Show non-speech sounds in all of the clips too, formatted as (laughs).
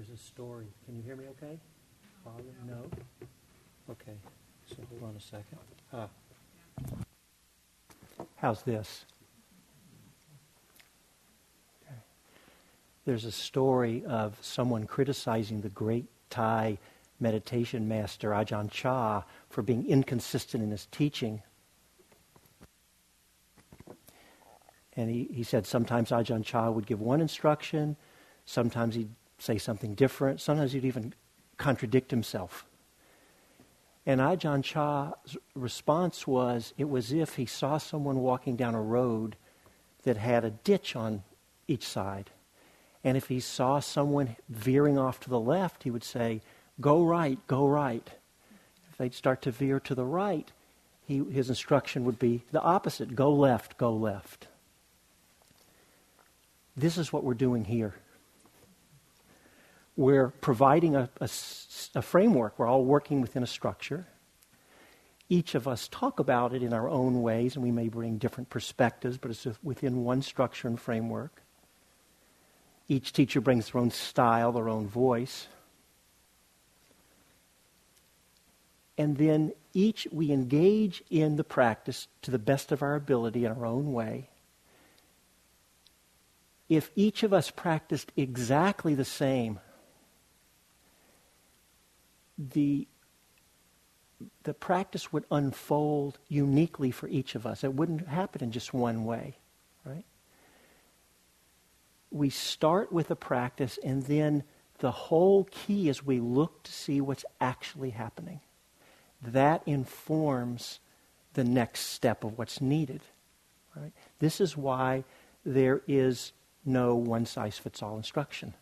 There's a story. Can you hear me okay? Volume? No? Okay. So hold on a second. Ah. How's this? Okay. There's a story of someone criticizing the great Thai meditation master Ajahn Chah for being inconsistent in his teaching. And he, he said sometimes Ajahn Chah would give one instruction, sometimes he'd say something different, sometimes he'd even contradict himself. And Ajahn Chah's response was it was if he saw someone walking down a road that had a ditch on each side. And if he saw someone veering off to the left, he would say, Go right, go right. If they'd start to veer to the right, he, his instruction would be the opposite go left, go left. This is what we're doing here. We're providing a, a, a framework. We're all working within a structure. Each of us talk about it in our own ways, and we may bring different perspectives, but it's within one structure and framework. Each teacher brings their own style, their own voice. And then each we engage in the practice to the best of our ability in our own way. If each of us practiced exactly the same, the the practice would unfold uniquely for each of us. It wouldn't happen in just one way, right? We start with a practice, and then the whole key is we look to see what's actually happening. That informs the next step of what's needed. Right? This is why there is no one size fits all instruction,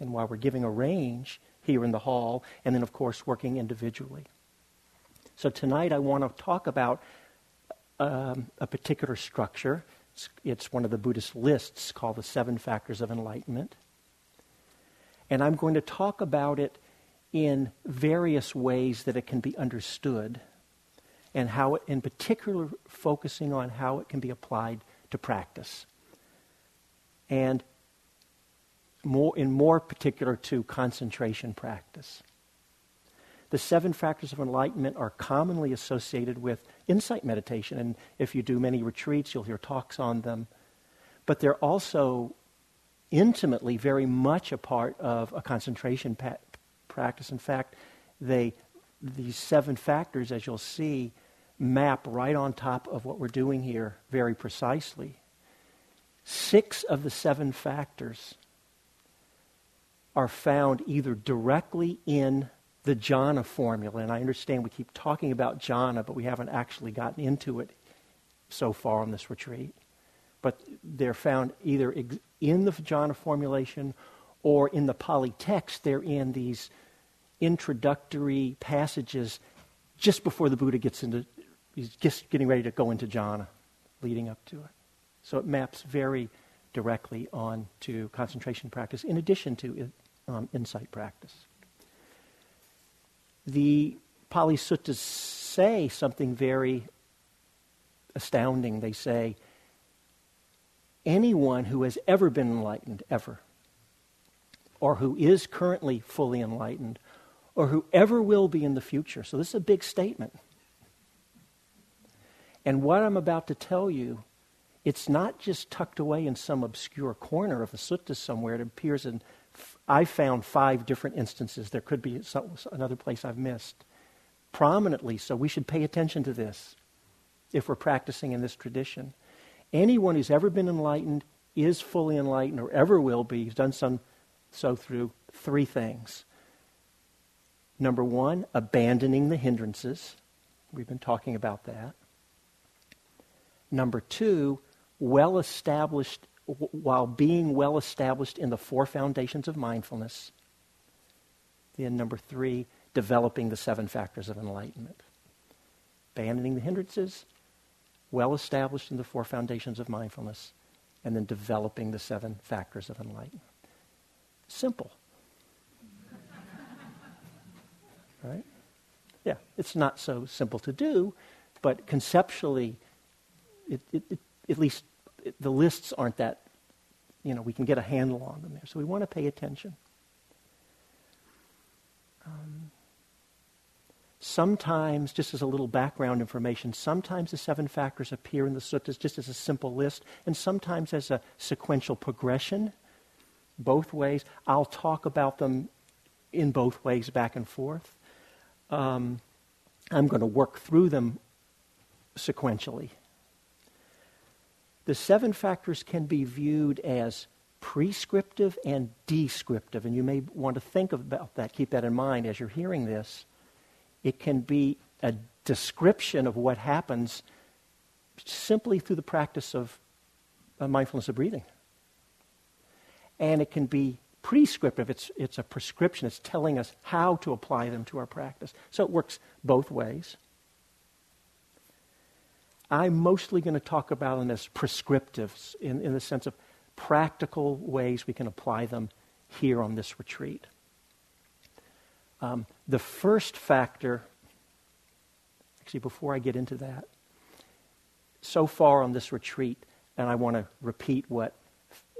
and why we're giving a range here in the hall, and then, of course, working individually. So tonight I want to talk about um, a particular structure. It's, it's one of the Buddhist lists called the Seven Factors of Enlightenment. And I'm going to talk about it in various ways that it can be understood and how it, in particular, focusing on how it can be applied to practice. And more, in more particular to concentration practice. The seven factors of enlightenment are commonly associated with insight meditation, and if you do many retreats, you'll hear talks on them. But they're also intimately very much a part of a concentration pa- practice. In fact, they, these seven factors, as you'll see, map right on top of what we're doing here very precisely. Six of the seven factors are found either directly in the jhana formula. And I understand we keep talking about jhana, but we haven't actually gotten into it so far on this retreat. But they're found either in the jhana formulation or in the Pali text. They're in these introductory passages just before the Buddha gets into, he's just getting ready to go into jhana, leading up to it. So it maps very directly on to concentration practice in addition to um, insight practice. The Pali Suttas say something very astounding. They say, anyone who has ever been enlightened, ever, or who is currently fully enlightened, or who ever will be in the future. So, this is a big statement. And what I'm about to tell you, it's not just tucked away in some obscure corner of the sutta somewhere. It appears in I found five different instances. There could be another place I've missed prominently, so we should pay attention to this if we're practicing in this tradition. Anyone who's ever been enlightened is fully enlightened or ever will be. He's done some so through three things. Number one, abandoning the hindrances. We've been talking about that. Number two, well established while being well established in the four foundations of mindfulness. Then, number three, developing the seven factors of enlightenment. Abandoning the hindrances, well established in the four foundations of mindfulness, and then developing the seven factors of enlightenment. Simple. (laughs) right? Yeah, it's not so simple to do, but conceptually, it, it, it, at least the lists aren't that, you know, we can get a handle on them there. So we want to pay attention. Um, sometimes, just as a little background information, sometimes the seven factors appear in the suttas just as a simple list, and sometimes as a sequential progression, both ways. I'll talk about them in both ways, back and forth. Um, I'm going to work through them sequentially. The seven factors can be viewed as prescriptive and descriptive, and you may want to think about that, keep that in mind as you're hearing this. It can be a description of what happens simply through the practice of mindfulness of breathing. And it can be prescriptive, it's, it's a prescription, it's telling us how to apply them to our practice. So it works both ways. I'm mostly going to talk about them as prescriptives in, in the sense of practical ways we can apply them here on this retreat. Um, the first factor, actually, before I get into that, so far on this retreat, and I want to repeat what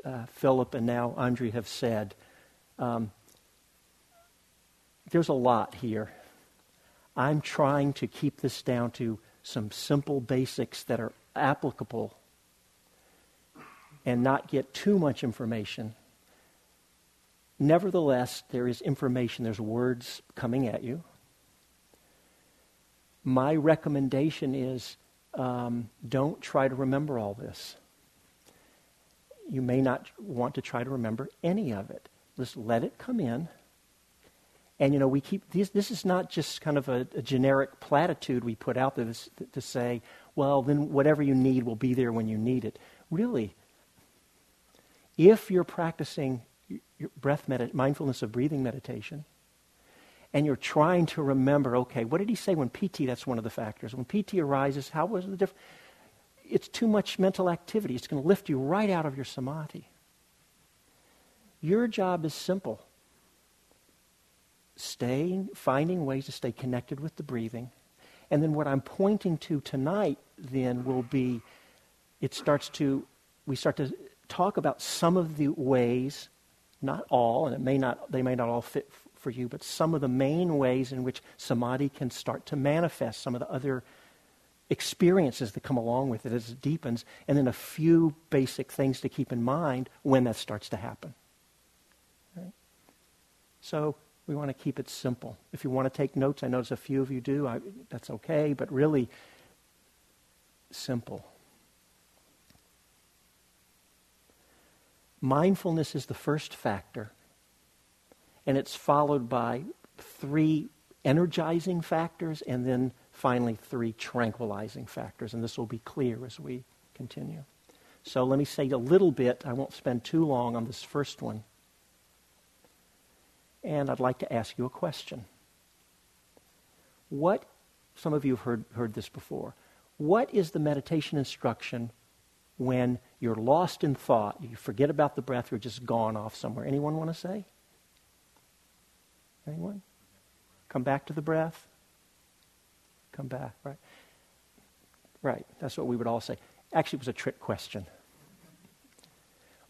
uh, Philip and now Andre have said, um, there's a lot here. I'm trying to keep this down to some simple basics that are applicable and not get too much information. Nevertheless, there is information, there's words coming at you. My recommendation is um, don't try to remember all this. You may not want to try to remember any of it. Just let it come in and you know, we keep these, this is not just kind of a, a generic platitude we put out there to, to say, well, then whatever you need will be there when you need it. Really, if you're practicing your breath mindfulness of breathing meditation, and you're trying to remember, okay, what did he say when piti? That's one of the factors. When piti arises, how was the difference? It's too much mental activity. It's going to lift you right out of your samadhi. Your job is simple staying, finding ways to stay connected with the breathing. And then what I'm pointing to tonight then will be it starts to, we start to talk about some of the ways, not all, and it may not, they may not all fit f- for you, but some of the main ways in which samadhi can start to manifest, some of the other experiences that come along with it as it deepens, and then a few basic things to keep in mind when that starts to happen. Right? So we want to keep it simple. If you want to take notes, I notice a few of you do. I, that's okay, but really simple. Mindfulness is the first factor, and it's followed by three energizing factors, and then finally three tranquilizing factors. And this will be clear as we continue. So let me say a little bit. I won't spend too long on this first one and I'd like to ask you a question. What, some of you have heard, heard this before, what is the meditation instruction when you're lost in thought? You forget about the breath, you're just gone off somewhere. Anyone want to say? Anyone? Come back to the breath? Come back, right? Right, that's what we would all say. Actually, it was a trick question.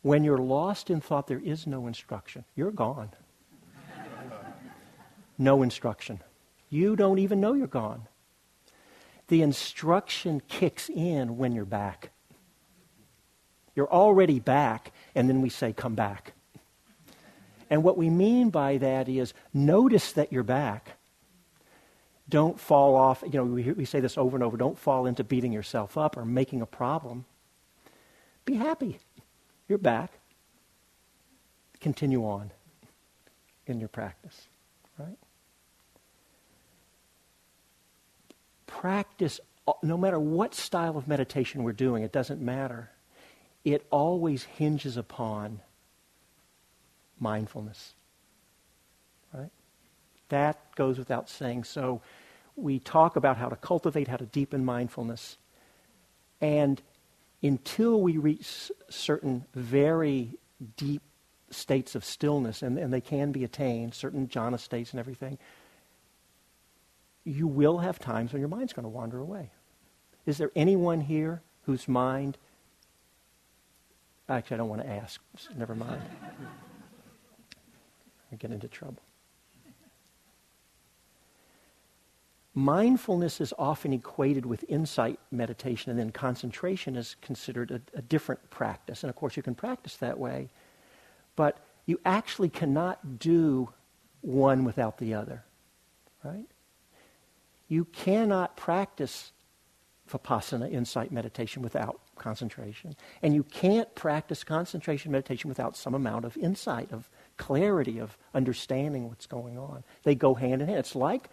When you're lost in thought, there is no instruction. You're gone no instruction. You don't even know you're gone. The instruction kicks in when you're back. You're already back, and then we say, Come back. And what we mean by that is notice that you're back. Don't fall off. You know, we, we say this over and over don't fall into beating yourself up or making a problem. Be happy. You're back. Continue on in your practice, right? Practice, no matter what style of meditation we're doing, it doesn't matter. It always hinges upon mindfulness. Right? That goes without saying. So we talk about how to cultivate, how to deepen mindfulness. And until we reach certain very deep states of stillness, and, and they can be attained, certain jhana states and everything, you will have times when your mind's going to wander away. Is there anyone here whose mind. Actually, I don't want to ask. Never mind. (laughs) I get into trouble. mindfulness is often equated with insight meditation, and then concentration is considered a, a, different practice. And of course, you can practice that way, but you actually cannot do one without the other, right? You cannot practice vipassana, insight meditation, without concentration. And you can't practice concentration meditation without some amount of insight, of clarity, of understanding what's going on. They go hand in hand. It's like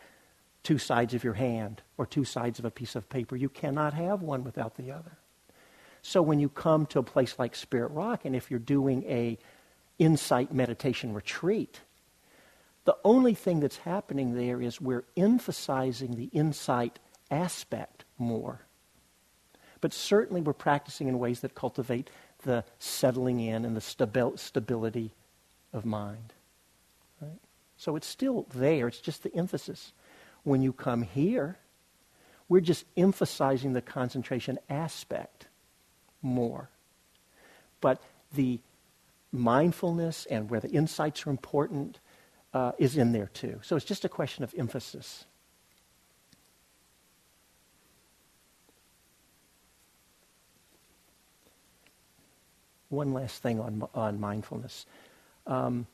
two sides of your hand or two sides of a piece of paper. You cannot have one without the other. So when you come to a place like Spirit Rock, and if you're doing a insight meditation retreat, the only thing that's happening there is we're emphasizing the insight aspect more. But certainly we're practicing in ways that cultivate the settling in and the stabi- stability of mind. Right? So it's still there, it's just the emphasis. When you come here, we're just emphasizing the concentration aspect more. But the mindfulness and where the insights are important uh, is in there too. So it's just a question of emphasis. One last thing on, on mindfulness. Um,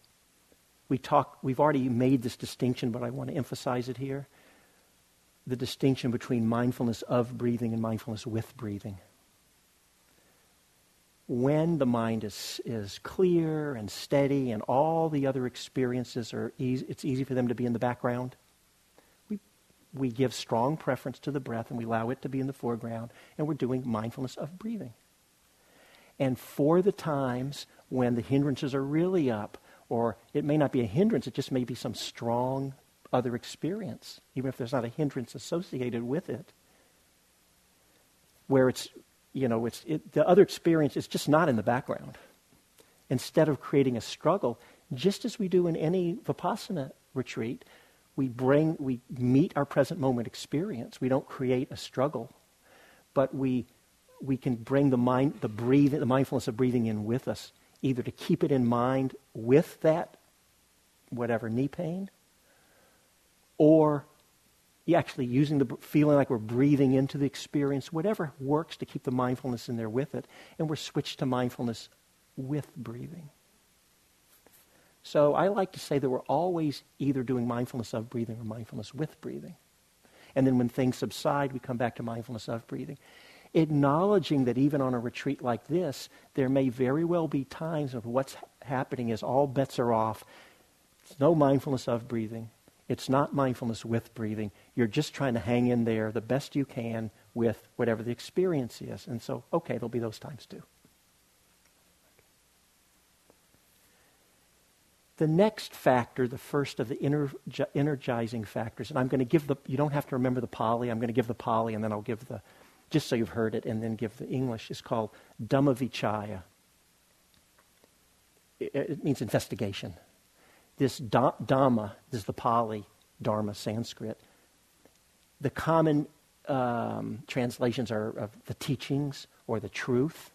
we talk, we've already made this distinction, but I want to emphasize it here the distinction between mindfulness of breathing and mindfulness with breathing. When the mind is, is clear and steady and all the other experiences are easy, it's easy for them to be in the background. We, we give strong preference to the breath and we allow it to be in the foreground, and we're doing mindfulness of breathing. And for the times when the hindrances are really up, or it may not be a hindrance, it just may be some strong other experience, even if there's not a hindrance associated with it. Where it's, you know, it's, it, the other experience is just not in the background. Instead of creating a struggle, just as we do in any Vipassana retreat, we bring, we meet our present moment experience. We don't create a struggle, but we, we can bring the mind, the breathing, the mindfulness of breathing in with us, either to keep it in mind with that whatever knee pain, or actually using the feeling like we're breathing into the experience, whatever works to keep the mindfulness in there with it, and we're switched to mindfulness with breathing. So I like to say that we're always either doing mindfulness of breathing or mindfulness with breathing. And then when things subside, we come back to mindfulness of breathing. Acknowledging that even on a retreat like this, there may very well be times of what's happening is all bets are off. It's no mindfulness of breathing. It's not mindfulness with breathing. You're just trying to hang in there the best you can with whatever the experience is. And so, okay, there'll be those times too. The next factor, the first of the energizing factors, and I'm going to give the, you don't have to remember the Pali, I'm going to give the Pali and then I'll give the, just so you've heard it, and then give the English, is called Dhammavichaya. It, it means investigation this Dhamma, this is the Pali, Dharma, Sanskrit. The common um, translations are of the teachings or the truth.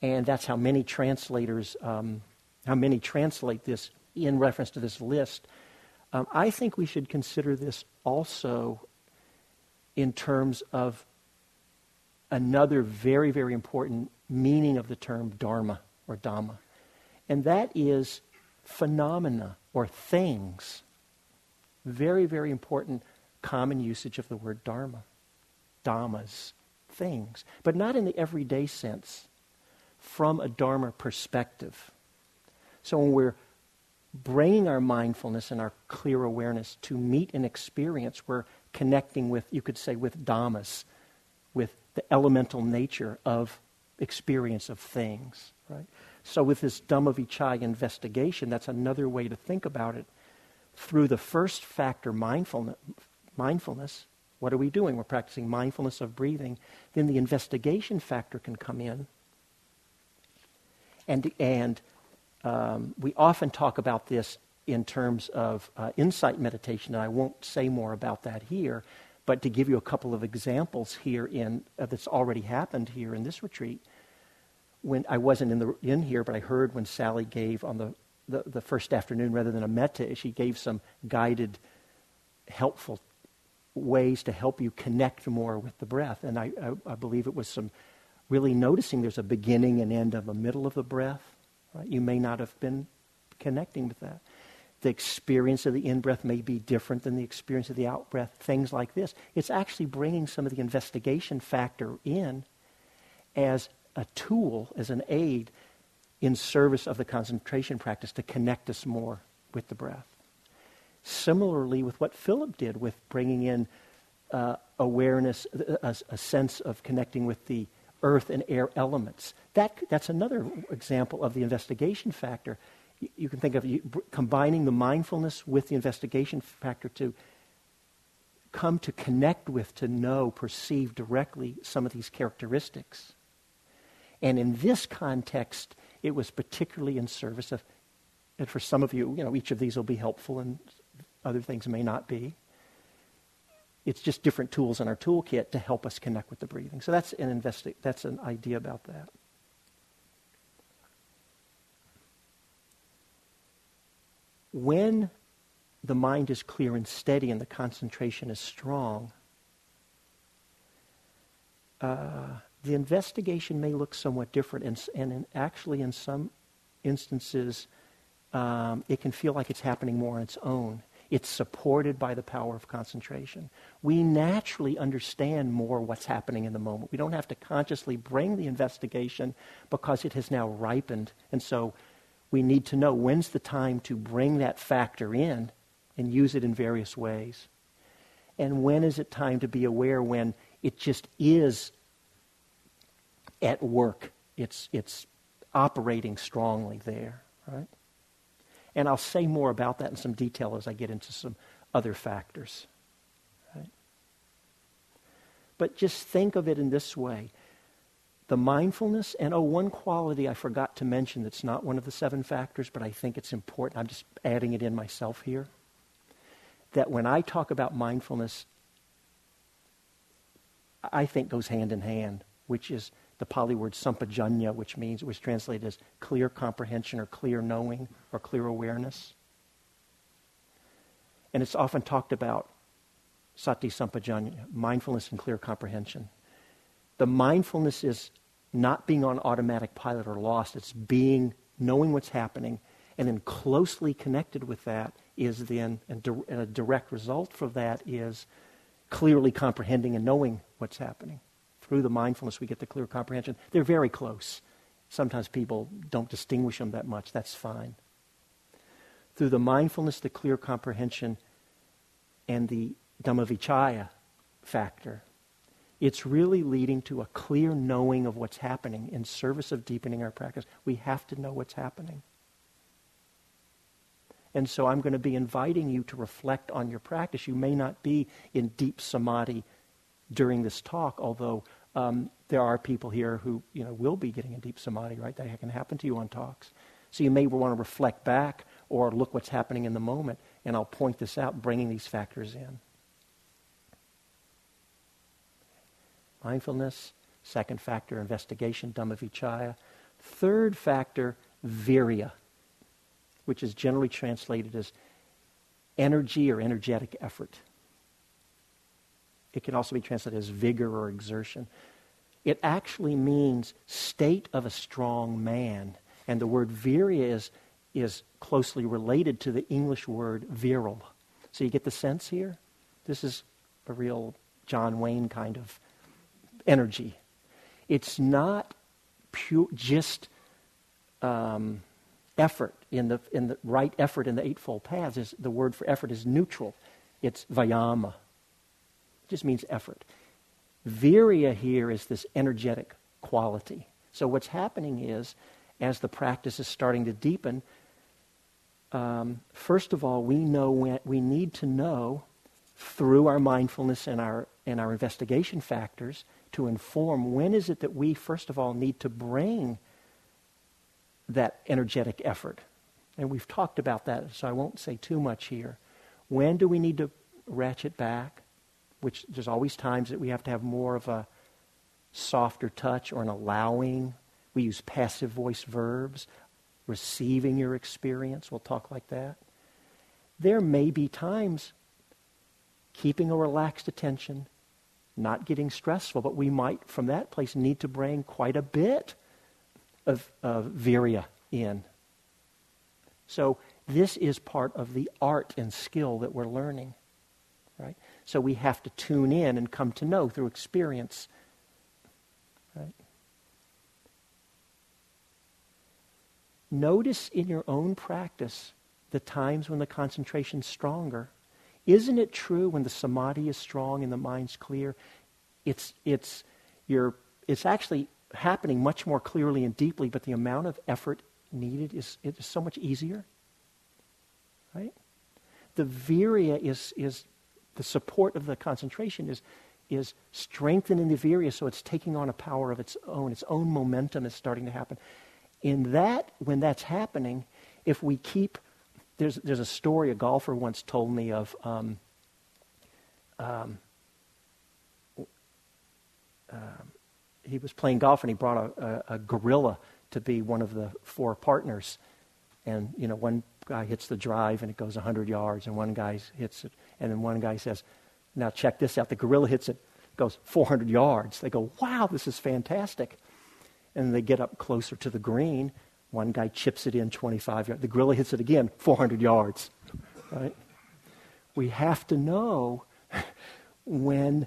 And that's how many translators, um, how many translate this in reference to this list. Um, I think we should consider this also in terms of another very, very important meaning of the term dharma or dhamma. And that is phenomena or things. Very, very important common usage of the word dharma. Dhammas, things. But not in the everyday sense, from a dharma perspective. So when we're bringing our mindfulness and our clear awareness to meet an experience, we're connecting with, you could say, with dhammas, with the elemental nature of experience of things, right? So, with this Dhammavichaya investigation, that's another way to think about it. Through the first factor, mindfulness, mindfulness, what are we doing? We're practicing mindfulness of breathing. Then the investigation factor can come in. And, and um, we often talk about this in terms of uh, insight meditation, and I won't say more about that here. But to give you a couple of examples here in, uh, that's already happened here in this retreat, when I wasn't in, the, in here, but I heard when Sally gave on the, the, the first afternoon, rather than a metta, she gave some guided, helpful ways to help you connect more with the breath. And I, I, I, believe it was some really noticing there's a beginning and end of a middle of the breath. Right? You may not have been connecting with that. The experience of the in breath may be different than the experience of the out breath, things like this. It's actually bringing some of the investigation factor in as a tool, as an aid in service of the concentration practice to connect us more with the breath. Similarly, with what Philip did with bringing in uh, awareness, a, a, sense of connecting with the earth and air elements. That, that's another example of the investigation factor. You, you can think of you, combining the mindfulness with the investigation factor to come to connect with, to know, perceive directly some of these characteristics. And in this context, it was particularly in service of, and for some of you, you know, each of these will be helpful and other things may not be. It's just different tools in our toolkit to help us connect with the breathing. So that's an investi- that's an idea about that. When the mind is clear and steady and the concentration is strong, uh, the investigation may look somewhat different, and, and in, actually, in some instances, um, it can feel like it's happening more on its own. It's supported by the power of concentration. We naturally understand more what's happening in the moment. We don't have to consciously bring the investigation because it has now ripened. And so we need to know when's the time to bring that factor in and use it in various ways. And when is it time to be aware when it just is at work? It's, it's operating strongly there, right? And I'll say more about that in some detail as I get into some other factors. Right? But just think of it in this way. The mindfulness, and oh, one quality I forgot to mention that's not one of the seven factors, but I think it's important. I'm just adding it in myself here. That when I talk about mindfulness, I think goes hand in hand, which is the Pali word sampajanya, which means, was translated as clear comprehension or clear knowing or clear awareness. And it's often talked about sati sampajanya, mindfulness and clear comprehension. The mindfulness is not being on automatic pilot or lost. It's being, knowing what's happening, and then closely connected with that is then, and a direct result for that is clearly comprehending and knowing what's happening through the mindfulness, we get the clear comprehension. They're very close. Sometimes people don't distinguish them that much. That's fine. Through the mindfulness, the clear comprehension, and the Dhammavichaya factor, it's really leading to a clear knowing of what's happening in service of deepening our practice. We have to know what's happening. And so I'm going to be inviting you to reflect on your practice. You may not be in deep samadhi during this talk, although um, there are people here who you know will be getting a deep samadhi, right? That can happen to you on talks. So you may want to reflect back or look what's happening in the moment, and I'll point this out, bringing these factors in. Mindfulness. Second factor, investigation, Dhammavichaya. Third factor, virya, which is generally translated as energy or energetic effort. It can also be translated as vigor or exertion. It actually means state of a strong man. And the word virya is, is closely related to the English word virile. So you get the sense here? This is a real John Wayne kind of energy. It's not pure, just um, effort in the, in the right effort in the Eightfold Paths. Is, the word for effort is neutral. It's vayama It just means effort. Virya here is this energetic quality. So what's happening is, as the practice is starting to deepen, um, first of all, we know when, we need to know through our mindfulness and our and our investigation factors to inform when is it that we first of all need to bring that energetic effort. And we've talked about that, so I won't say too much here. When do we need to ratchet back? which there's always times that we have to have more of a softer touch or an allowing. We use passive voice verbs, receiving your experience. We'll talk like that. There may be times keeping a relaxed attention, not getting stressful, but we might, from that place, need to bring quite a bit of, of virya in. So this is part of the art and skill that we're learning, right? So we have to tune in and come to know through experience, Notice in your own practice the times when the concentration's stronger. Isn't it true when the samadhi is strong and the mind's clear? It's, it's, you're, it's actually happening much more clearly and deeply, but the amount of effort needed is, is so much easier. Right? The virya is, is the support of the concentration is, is strengthening the virya so it's taking on a power of its own. Its own momentum is starting to happen. In that, when that's happening, if we keep, there's, there's a story a golfer once told me of um, um, um, he was playing golf and he brought a, a, a, gorilla to be one of the four partners. And, you know, one guy hits the drive and it goes 100 yards, and one guy hits it, and then one guy says, Now check this out. The gorilla hits it, goes 400 yards. They go, Wow, this is fantastic. And they get up closer to the green. One guy chips it in 25 yards. The gorilla hits it again, 400 yards. Right? We have to know (laughs) when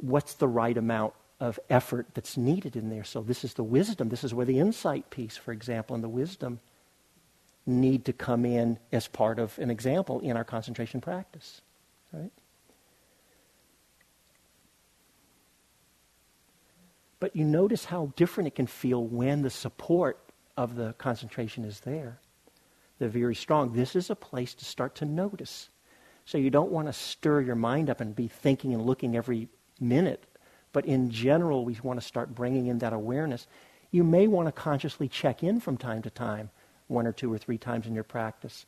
what's the right amount of effort that's needed in there. So this is the wisdom. This is where the insight piece, for example, and the wisdom need to come in as part of an example in our concentration practice. Right? But you notice how different it can feel when the support of the concentration is there. They're very strong. This is a place to start to notice. So you don't want to stir your mind up and be thinking and looking every minute but in general, we want to start bringing in that awareness. You may want to consciously check in from time to time, one or two or three times in your practice.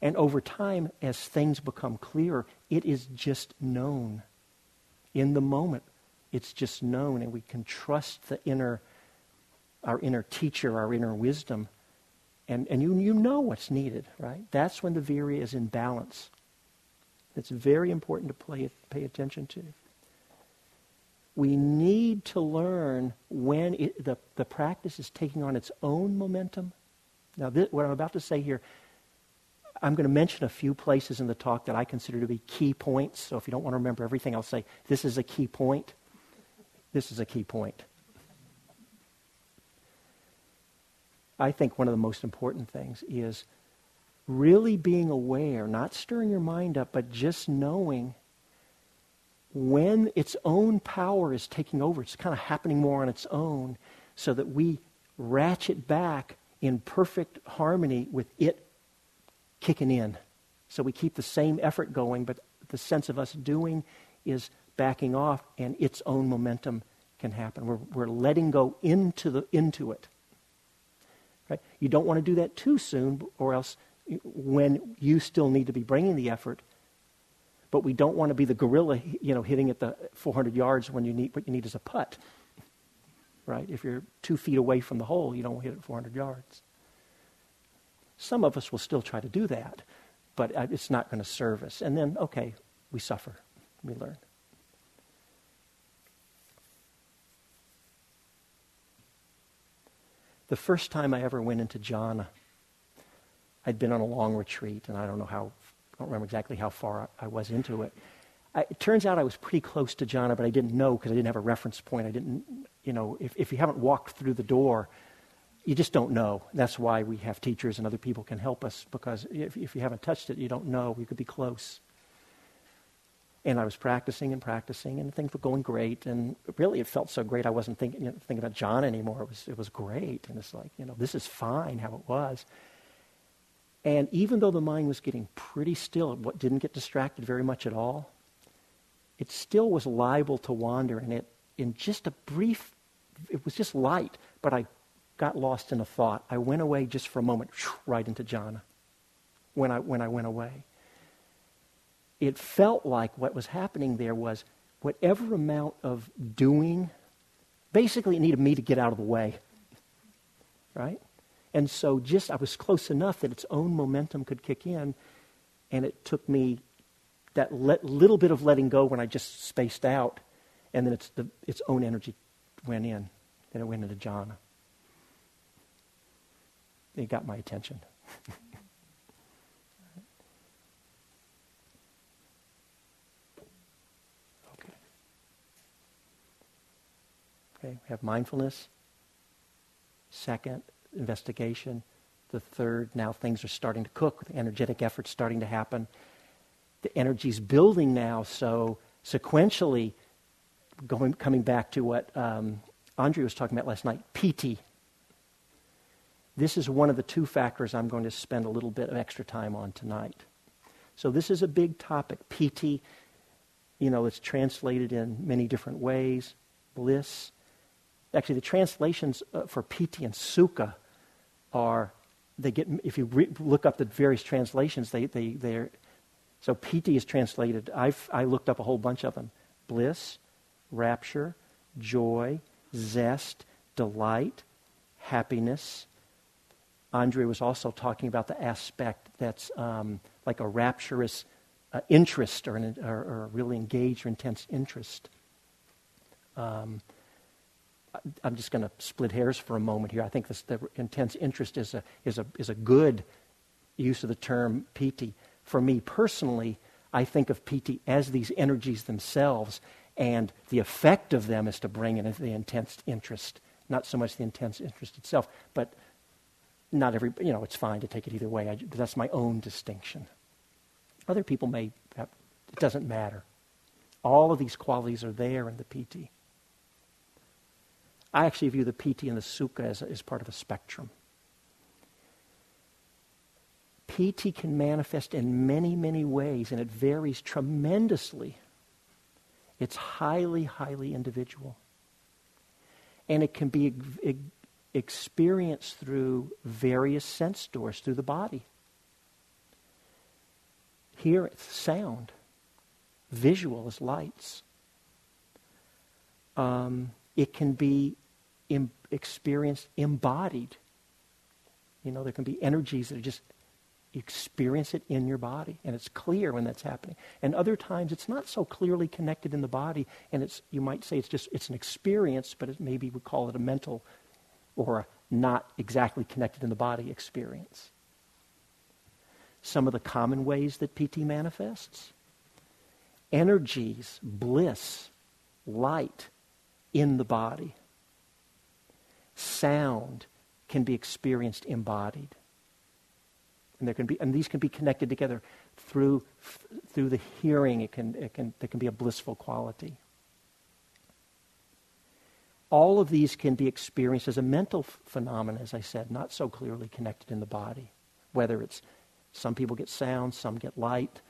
And over time, as things become clearer, it is just known. In the moment, it's just known, and we can trust the inner, our inner teacher, our inner wisdom. And, and you, you know what's needed, right? That's when the virya is in balance. It's very important to play, pay attention to we need to learn when it, the, the practice is taking on its own momentum. Now, this, what I'm about to say here, I'm going to mention a few places in the talk that I consider to be key points. So if you don't want to remember everything, I'll say this is a key point. This is a key point. I think one of the most important things is really being aware, not stirring your mind up, but just knowing when its own power is taking over, it's kind of happening more on its own, so that we ratchet back in perfect harmony with it kicking in. So we keep the same effort going, but the sense of us doing is backing off, and its own momentum can happen. We're, we're letting go into, the, into it. Right? You don't want to do that too soon, or else when you still need to be bringing the effort, but we don't want to be the gorilla, you know, hitting at the 400 yards when you need what you need is a putt. Right? If you're two feet away from the hole, you don't hit it 400 yards. Some of us will still try to do that, but uh, it's not going to serve us. And then, okay, we suffer, we learn. The first time I ever went into jhana, I'd been on a long retreat, and I don't know how I don't remember exactly how far I was into it. I, it turns out I was pretty close to jhana, but I didn't know because I didn't have a reference point. I didn't, you know, if, if you haven't walked through the door, you just don't know. That's why we have teachers and other people can help us because if, if you haven't touched it, you don't know. You could be close. And I was practicing and practicing, and things were going great. And really, it felt so great. I wasn't thinking, you know, thinking about jhana anymore. It was, it was great. And it's like, you know, this is fine how it was. And even though the mind was getting pretty still, it didn't get distracted very much at all, it still was liable to wander. And it, in just a brief, it was just light, but I got lost in a thought. I went away just for a moment, right into jhana when I, when I went away. It felt like what was happening there was whatever amount of doing, basically, it needed me to get out of the way. Right? And so just I was close enough that its own momentum could kick in, and it took me that let, little bit of letting go when I just spaced out, and then it's the, its own energy went in, and it went into jhana. It got my attention. (laughs) Okay, we have mindfulness. Second, investigation. The third, now things are starting to cook. The energetic effort's starting to happen. The energy's building now, so sequentially, going, coming back to what um, Andre was talking about last night, piti. This is one of the two factors I'm going to spend a little bit of extra time on tonight. So this is a big topic. piti, you know, it's translated in many different ways. Bliss. Actually, the translations uh, for piti and sukha are they get if you re- look up the various translations, they they they're so piti is translated. I've I looked up a whole bunch of them: bliss, rapture, joy, zest, delight, happiness. Andre was also talking about the aspect that's um, like a rapturous uh, interest or, an, or, or, a really engaged or intense interest. Um, I'm just going to split hairs for a moment here. I think this, the intense interest is a, is, a, is a good use of the term piti. For me personally, I think of piti as these energies themselves, and the effect of them is to bring in the intense interest. Not so much the intense interest itself, but not every, you know, it's fine to take it either way. I, that's my own distinction. Other people may, it doesn't matter. All of these qualities are there in the piti. I actually view the piti and the sukha as, as part of a spectrum. piti can manifest in many, many ways, and it varies tremendously. It's highly, highly individual. And it can be experienced through various sense doors through the body. Here it's sound, visual is lights. Um, it can be Im- experienced embodied. You know, there can be energies that are just experience it in your body, and it's clear when that's happening. And other times, it's not so clearly connected in the body, and it's you might say it's just it's an experience, but it, maybe we call it a mental or a not exactly connected in the body experience. Some of the common ways that piti manifests energies, bliss, light in the body sound can be experienced embodied. And, there can be, and these can be connected together through, through the hearing. It can, it can, there can be a blissful quality. All of these can be experienced as a mental phenomenon, as I said, not so clearly connected in the body. Whether it's some people get sound, some get light.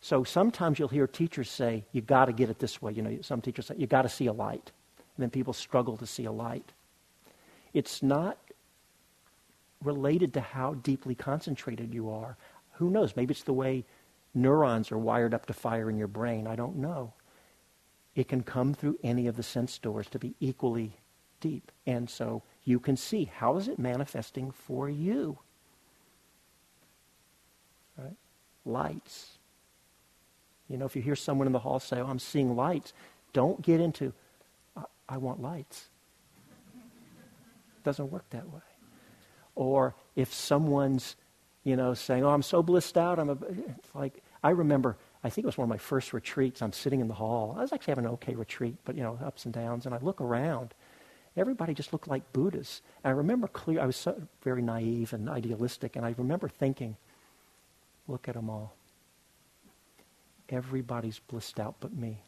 So sometimes you'll hear teachers say, you got to get it this way. You know, some teachers say, you got to see a light then people struggle to see a light. It's not related to how deeply concentrated you are. Who knows? Maybe it's the way neurons are wired up to fire in your brain. I don't know. It can come through any of the sense doors to be equally deep. And so you can see how is it manifesting for you? Right? Lights. You know, if you hear someone in the hall say, Oh, I'm seeing lights, don't get into, I want lights. Doesn't work that way. Or if someone's, you know, saying, "Oh, I'm so blissed out," I'm a, it's like I remember. I think it was one of my first retreats. I'm sitting in the hall. I was actually having an okay retreat, but you know, ups and downs. And I look around. Everybody just looked like Buddhas. And I remember clear. I was so very naive and idealistic, and I remember thinking, "Look at them all. Everybody's blissed out but me."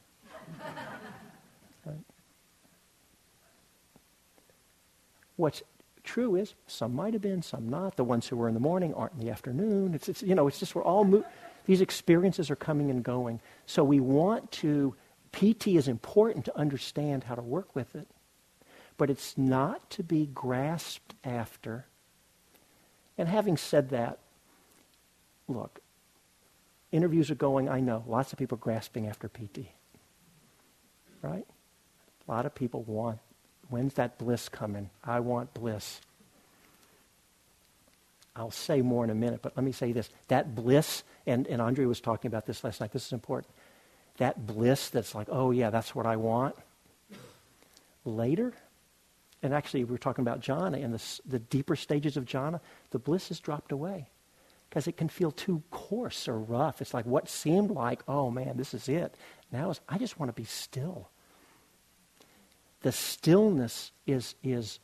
What's true is some might have been, some not. The ones who were in the morning aren't in the afternoon. It's, it's you know, it's just we're all mo- these experiences are coming and going. So we want to. piti is important to understand how to work with it, but it's not to be grasped after. And having said that, look, interviews are going. I know lots of people grasping after piti, Right? A lot of people want When's that bliss coming? I want bliss. I'll say more in a minute, but let me say this. That bliss, and, and Andre was talking about this last night, this is important. That bliss that's like, oh, yeah, that's what I want. Later, and actually, we were talking about jhana, and the, the deeper stages of jhana, the bliss has dropped away because it can feel too coarse or rough. It's like what seemed like, oh man, this is it. Now I just want to be still. The stillness is, is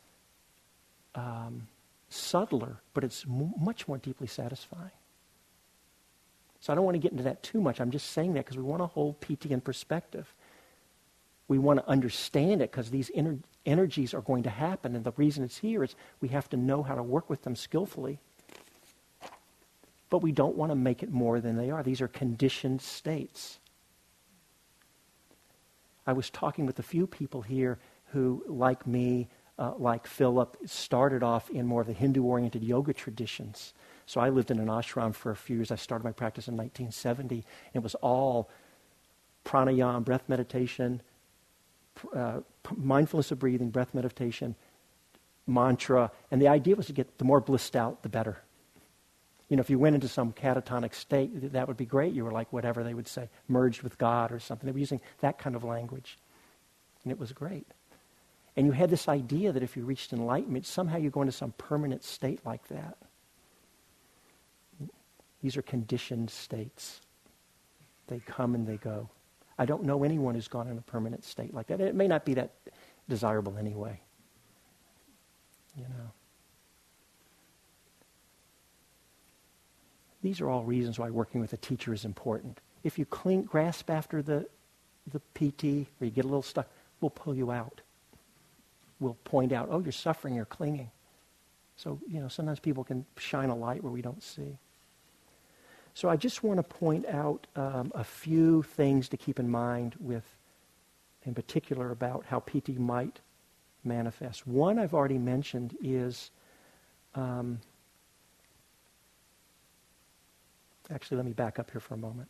um, subtler, but it's m- much more deeply satisfying. So I don't want to get into that too much. I'm just saying that because we want to hold piti in perspective. We want to understand it because these ener- energies are going to happen. And the reason it's here is we have to know how to work with them skillfully. But we don't want to make it more than they are. These are conditioned states. I was talking with a few people here who, like me, uh, like Philip, started off in more of the Hindu oriented yoga traditions. So I lived in an ashram for a few years. I started my practice in 1970. It was all pranayama, breath meditation, uh, mindfulness of breathing, breath meditation, mantra. And the idea was to get the more blissed out, the better. You know, if you went into some catatonic state, that would be great. You were like whatever they would say, merged with God or something. They were using that kind of language. And it was great. And you had this idea that if you reached enlightenment, somehow you go into some permanent state like that. These are conditioned states. They come and they go. I don't know anyone who's gone in a permanent state like that. It may not be that desirable anyway. You know. These are all reasons why working with a teacher is important. If you cling, grasp after the, the piti or you get a little stuck, we'll pull you out We'll point out, oh, you're suffering, you're clinging. So, you know, sometimes people can shine a light where we don't see. So I just want to point out um, a few things to keep in mind with, in particular, about how piti might manifest. One I've already mentioned is, um, actually, let me back up here for a moment.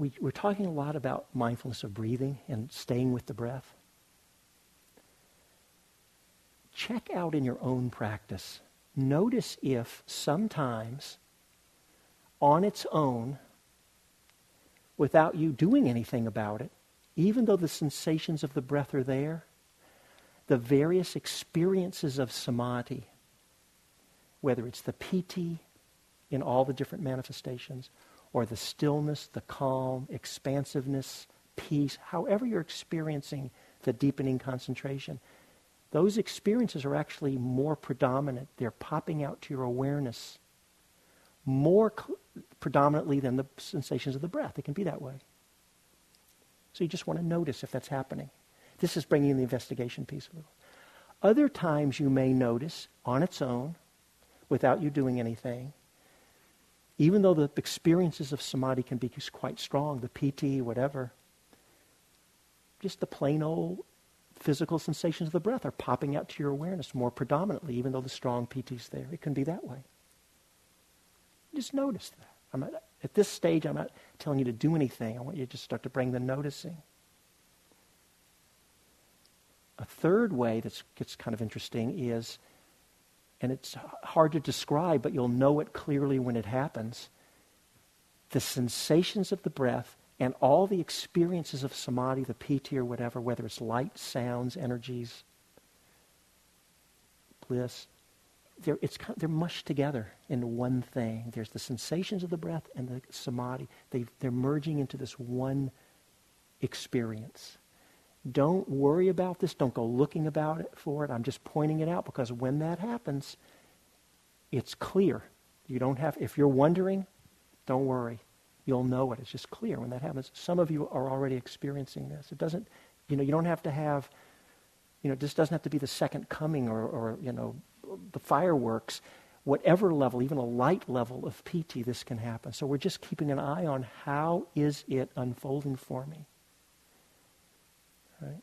we, we're talking a lot about mindfulness of breathing and staying with the breath. Check out in your own practice. Notice if sometimes, on its own, without you doing anything about it, even though the sensations of the breath are there, the various experiences of samadhi, whether it's the piti in all the different manifestations, or the stillness, the calm, expansiveness, peace, however you're experiencing the deepening concentration, those experiences are actually more predominant. They're popping out to your awareness more cl- predominantly than the sensations of the breath. It can be that way. So you just want to notice if that's happening. This is bringing the investigation piece a little. Other times you may notice on its own, without you doing anything, even though the experiences of samadhi can be quite strong, the piti, whatever, just the plain old physical sensations of the breath are popping out to your awareness more predominantly, even though the strong piti's there. It can be that way. Just notice that. I'm not, at this stage, I'm not telling you to do anything. I want you to just start to bring the noticing. A third way that gets kind of interesting is and it's hard to describe, but you'll know it clearly when it happens. The sensations of the breath and all the experiences of samadhi, the piti or whatever, whether it's light, sounds, energies, bliss, they're, it's, they're mushed together into one thing. There's the sensations of the breath and the samadhi. They, they're merging into this one experience. Don't worry about this. Don't go looking about it for it. I'm just pointing it out because when that happens, it's clear. You don't have, if you're wondering, don't worry. You'll know it. It's just clear when that happens. Some of you are already experiencing this. It doesn't, you know, you don't have to have, you know, this doesn't have to be the second coming or, or you know, the fireworks. Whatever level, even a light level of piti, this can happen. So we're just keeping an eye on how is it unfolding for me. Right?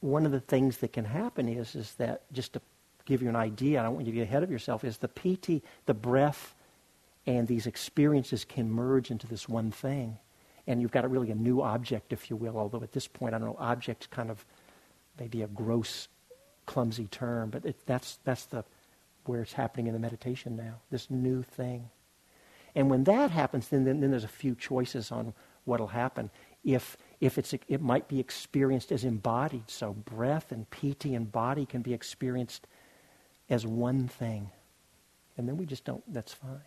One of the things that can happen is, is that, just to give you an idea, I don't want you to get ahead of yourself, is the piti, the breath, and these experiences can merge into this one thing. and you've got a really a new object, if you will, although at this point, I don't know, object kind of maybe a gross, clumsy term, but it, that's, that's the, where it's happening in the meditation now, this new thing. And when that happens, then, then, then there's a few choices on what will happen. If, if it's, it might be experienced as embodied, so breath and piti and body can be experienced as one thing. And then we just don't, that's fine.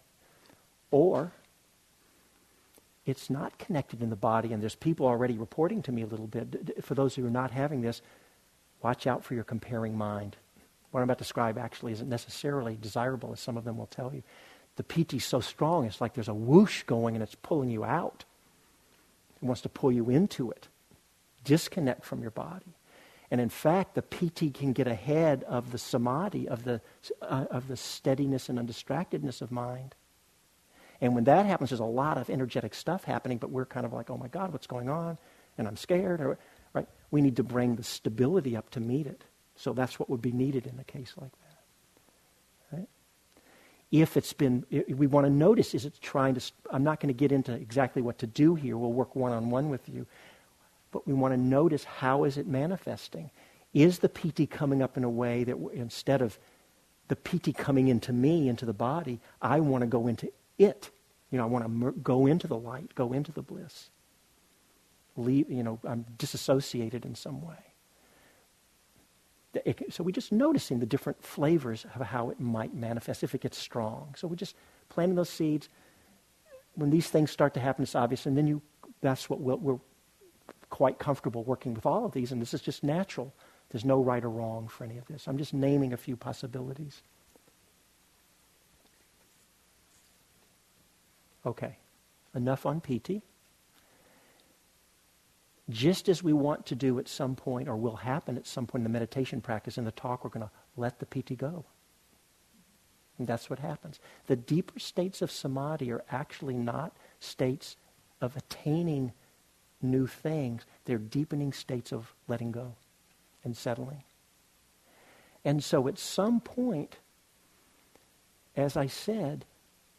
Or it's not connected in the body, and there's people already reporting to me a little bit. For those who are not having this, watch out for your comparing mind. What I'm about to describe actually isn't necessarily desirable, as some of them will tell you. The piti is so strong, it's like there's a whoosh going and it's pulling you out. It wants to pull you into it. Disconnect from your body. And in fact, the piti can get ahead of the samadhi, of the, uh, of the steadiness and undistractedness of mind. And when that happens, there's a lot of energetic stuff happening, but we're kind of like, oh my God, what's going on? And I'm scared. Or, right? We need to bring the stability up to meet it. So that's what would be needed in a case like that. If it's been, we want to notice, is it trying to, I'm not going to get into exactly what to do here. We'll work one on one with you but we want to notice how is it manifesting. Is the piti coming up in a way that instead of the piti coming into me, into the body, I want to go into it. You know, I want to mer- go into the light, go into the bliss. Leave, you know, I'm disassociated in some way. It, so we're just noticing the different flavors of how it might manifest if it gets strong. So we're just planting those seeds. When these things start to happen, it's obvious, and then you, that's what we'll, we're quite comfortable working with all of these, and this is just natural. There's no right or wrong for any of this. I'm just naming a few possibilities. Okay, enough on piti. Just as we want to do at some point, or will happen at some point in the meditation practice, in the talk, we're going to let the piti go. And that's what happens. The deeper states of samadhi are actually not states of attaining new things. They're deepening states of letting go and settling. And so at some point, as I said,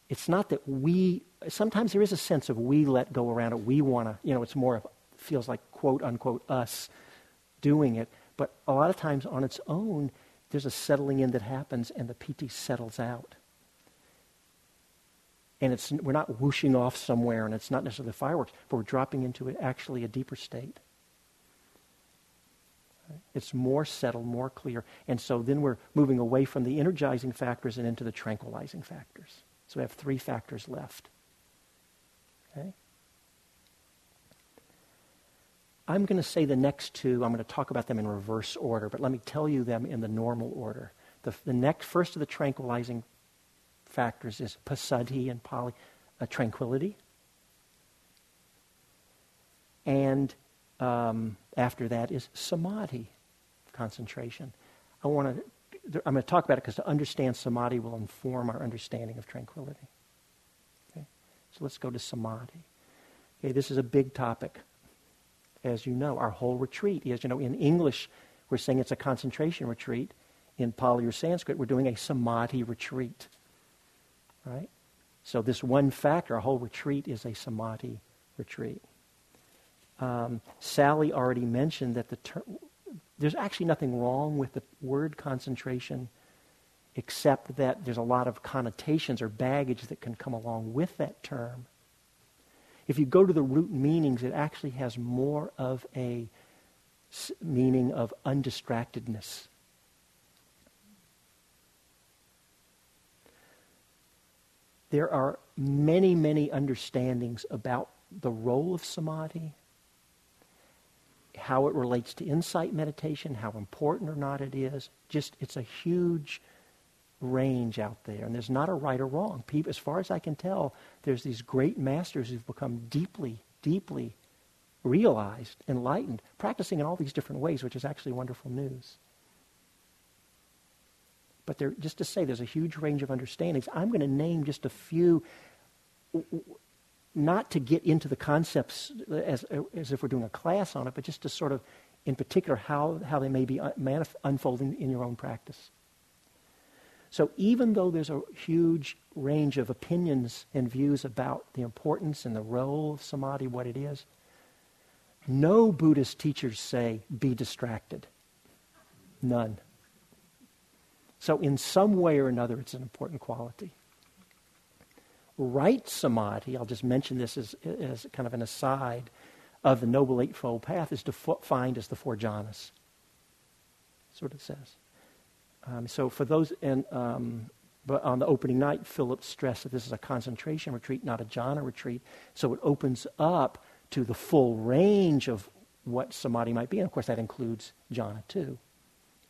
it's not that we, sometimes there is a sense of we let go around it. We want to, you know, it's more of, feels like quote unquote us doing it. But a lot of times on its own, there's a settling in that happens and the piti settles out and it's, we're not whooshing off somewhere and it's not necessarily fireworks, but we're dropping into it actually a deeper state. It's more settled, more clear. And so then we're moving away from the energizing factors and into the tranquilizing factors. So we have three factors left. Okay? I'm going to say the next two, I'm going to talk about them in reverse order, but let me tell you them in the normal order. The, the next, first of the tranquilizing factors is passaddhi and uh, tranquility. And um, after that is samadhi, concentration. I want to, I'm going to talk about it because to understand samadhi will inform our understanding of tranquility. Okay? So let's go to samadhi. Okay, this is a big topic. As you know, our whole retreat, as you know, in English, we're saying it's a concentration retreat. In Pali or Sanskrit, we're doing a samadhi retreat. Right? So this one factor, a whole retreat is a samadhi retreat. Um, Sally already mentioned that the ter- there's actually nothing wrong with the word concentration except that there's a lot of connotations or baggage that can come along with that term. If you go to the root meanings, it actually has more of a meaning of undistractedness there are many, many understandings about the role of samadhi, how it relates to insight meditation, how important or not it is. Just, it's a huge range out there. And there's not a right or wrong. People, as far as I can tell, there's these great masters who've become deeply, deeply realized, enlightened, practicing in all these different ways, which is actually wonderful news. But there, just to say there's a huge range of understandings. I'm going to name just a few, not to get into the concepts as, as if we're doing a class on it, but just to sort of, in particular, how, how they may be uh, unfolding in your own practice. So even though there's a huge range of opinions and views about the importance and the role of samadhi, what it is, no Buddhist teachers say be distracted. None. So, in some way or another, it's an important quality. Right samadhi, I'll just mention this as, as kind of an aside, of the Noble Eightfold Path is defined as the four jhanas. That's what it says. Um, so, for those, and um, but on the opening night, Philip stressed that this is a concentration retreat, not a jhana retreat. So, it opens up to the full range of what samadhi might be. And of course, that includes jhana too.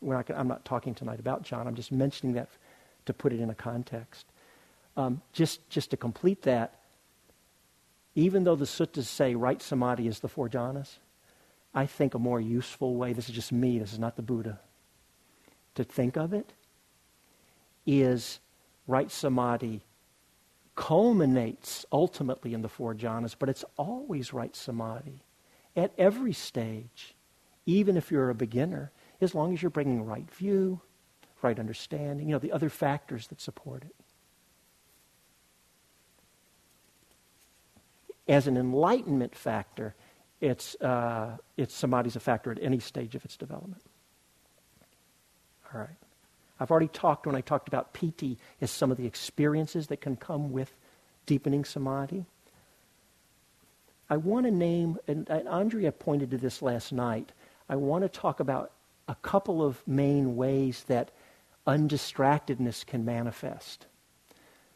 Not, I'm not talking tonight about jhana. I'm just mentioning that to put it in a context. Um, just, just to complete that, even though the suttas say right samadhi is the four jhanas, I think a more useful way, this is just me, this is not the Buddha, to think of it is right samadhi culminates ultimately in the four jhanas, but it's always right samadhi at every stage, even if you're a beginner, as long as you're bringing right view, right understanding, you know, the other factors that support it. As an enlightenment factor, it's, uh, it's samadhi's a factor at any stage of its development. All right. I've already talked when I talked about piti as some of the experiences that can come with deepening samadhi. I want to name, and, and Andrea pointed to this last night, I want to talk about a couple of main ways that undistractedness can manifest.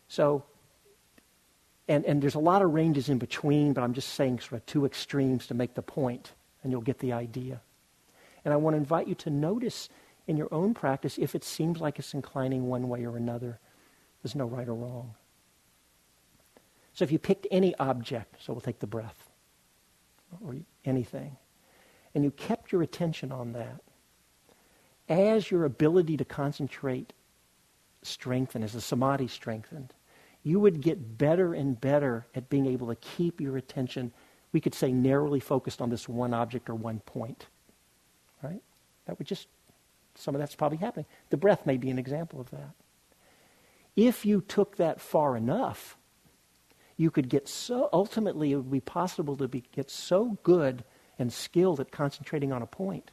So, and, and there's a lot of ranges in between, but I'm just saying sort of two extremes to make the point, and you'll get the idea. And I want to invite you to notice in your own practice if it seems like it's inclining one way or another. There's no right or wrong. So if you picked any object, so we'll take the breath or anything, and you kept your attention on that, as your ability to concentrate strengthened, as the samadhi strengthened, you would get better and better at being able to keep your attention, we could say narrowly focused on this one object or one point. Right? That would just some of that's probably happening. The breath may be an example of that. If you took that far enough, you could get so, ultimately, it would be possible to be, get so good and skilled at concentrating on a point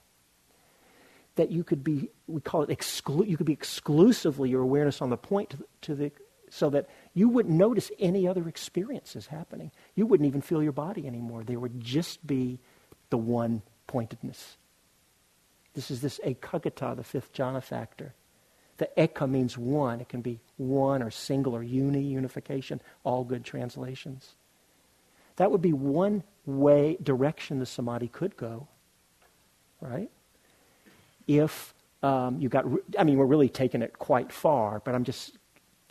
that you could be, we call it, exclu- you could be exclusively your awareness on the point to the, to the, so that you wouldn't notice any other experiences happening. You wouldn't even feel your body anymore. There would just be the one pointedness. This is this ekaggata, the fifth jhana factor. The eka means one. It can be one or single or uni, unification, all good translations. That would be one way, direction the samadhi could go, right? If um, you got, I mean, we're really taking it quite far, but I'm just,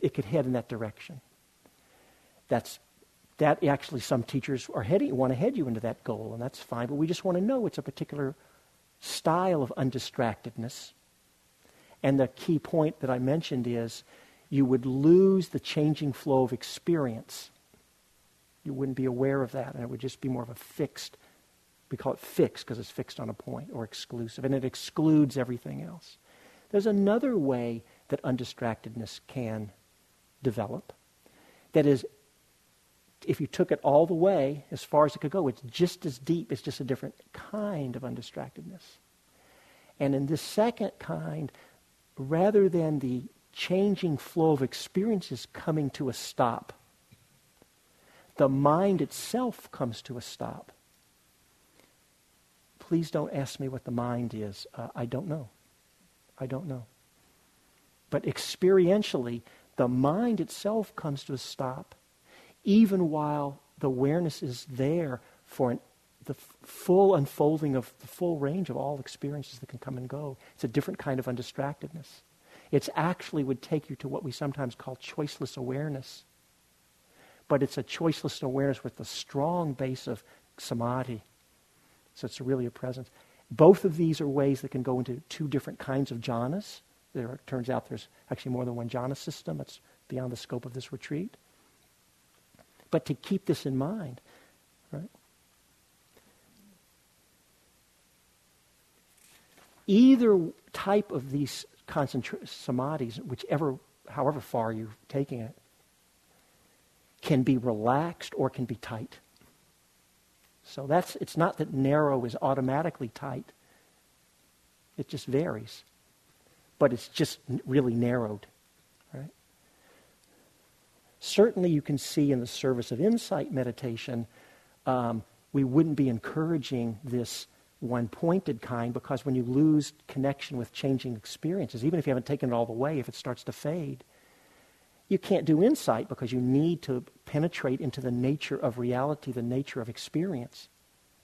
it could head in that direction. That's, that actually some teachers are heading, want to head you into that goal, and that's fine, but we just want to know it's a particular style of undistractedness. And the key point that I mentioned is you would lose the changing flow of experience. You wouldn't be aware of that, and it would just be more of a fixed, we call it fixed because it's fixed on a point, or exclusive, and it excludes everything else. There's another way that undistractedness can develop. That is, if you took it all the way, as far as it could go, it's just as deep. It's just a different kind of undistractedness. And in this second kind, rather than the changing flow of experiences coming to a stop, the mind itself comes to a stop. Please don't ask me what the mind is. Uh, I don't know. I don't know. But experientially, the mind itself comes to a stop even while the awareness is there for an, the f- full unfolding of the full range of all experiences that can come and go. It's a different kind of undistractedness. It actually would take you to what we sometimes call choiceless awareness. But it's a choiceless awareness with a strong base of samadhi. So it's really a presence. Both of these are ways that can go into two different kinds of jhanas. There turns out there's actually more than one jhana system. It's beyond the scope of this retreat but to keep this in mind, right? Either type of these concentra- samadhis, whichever however far you're taking it, can be relaxed or can be tight. So that's it's not that narrow is automatically tight. It just varies. But it's just really narrowed? Certainly you can see in the service of insight meditation, um, we wouldn't be encouraging this one pointed kind because when you lose connection with changing experiences, even if you haven't taken it all the way, if it starts to fade, you can't do insight because you need to penetrate into the nature of reality, the nature of experience.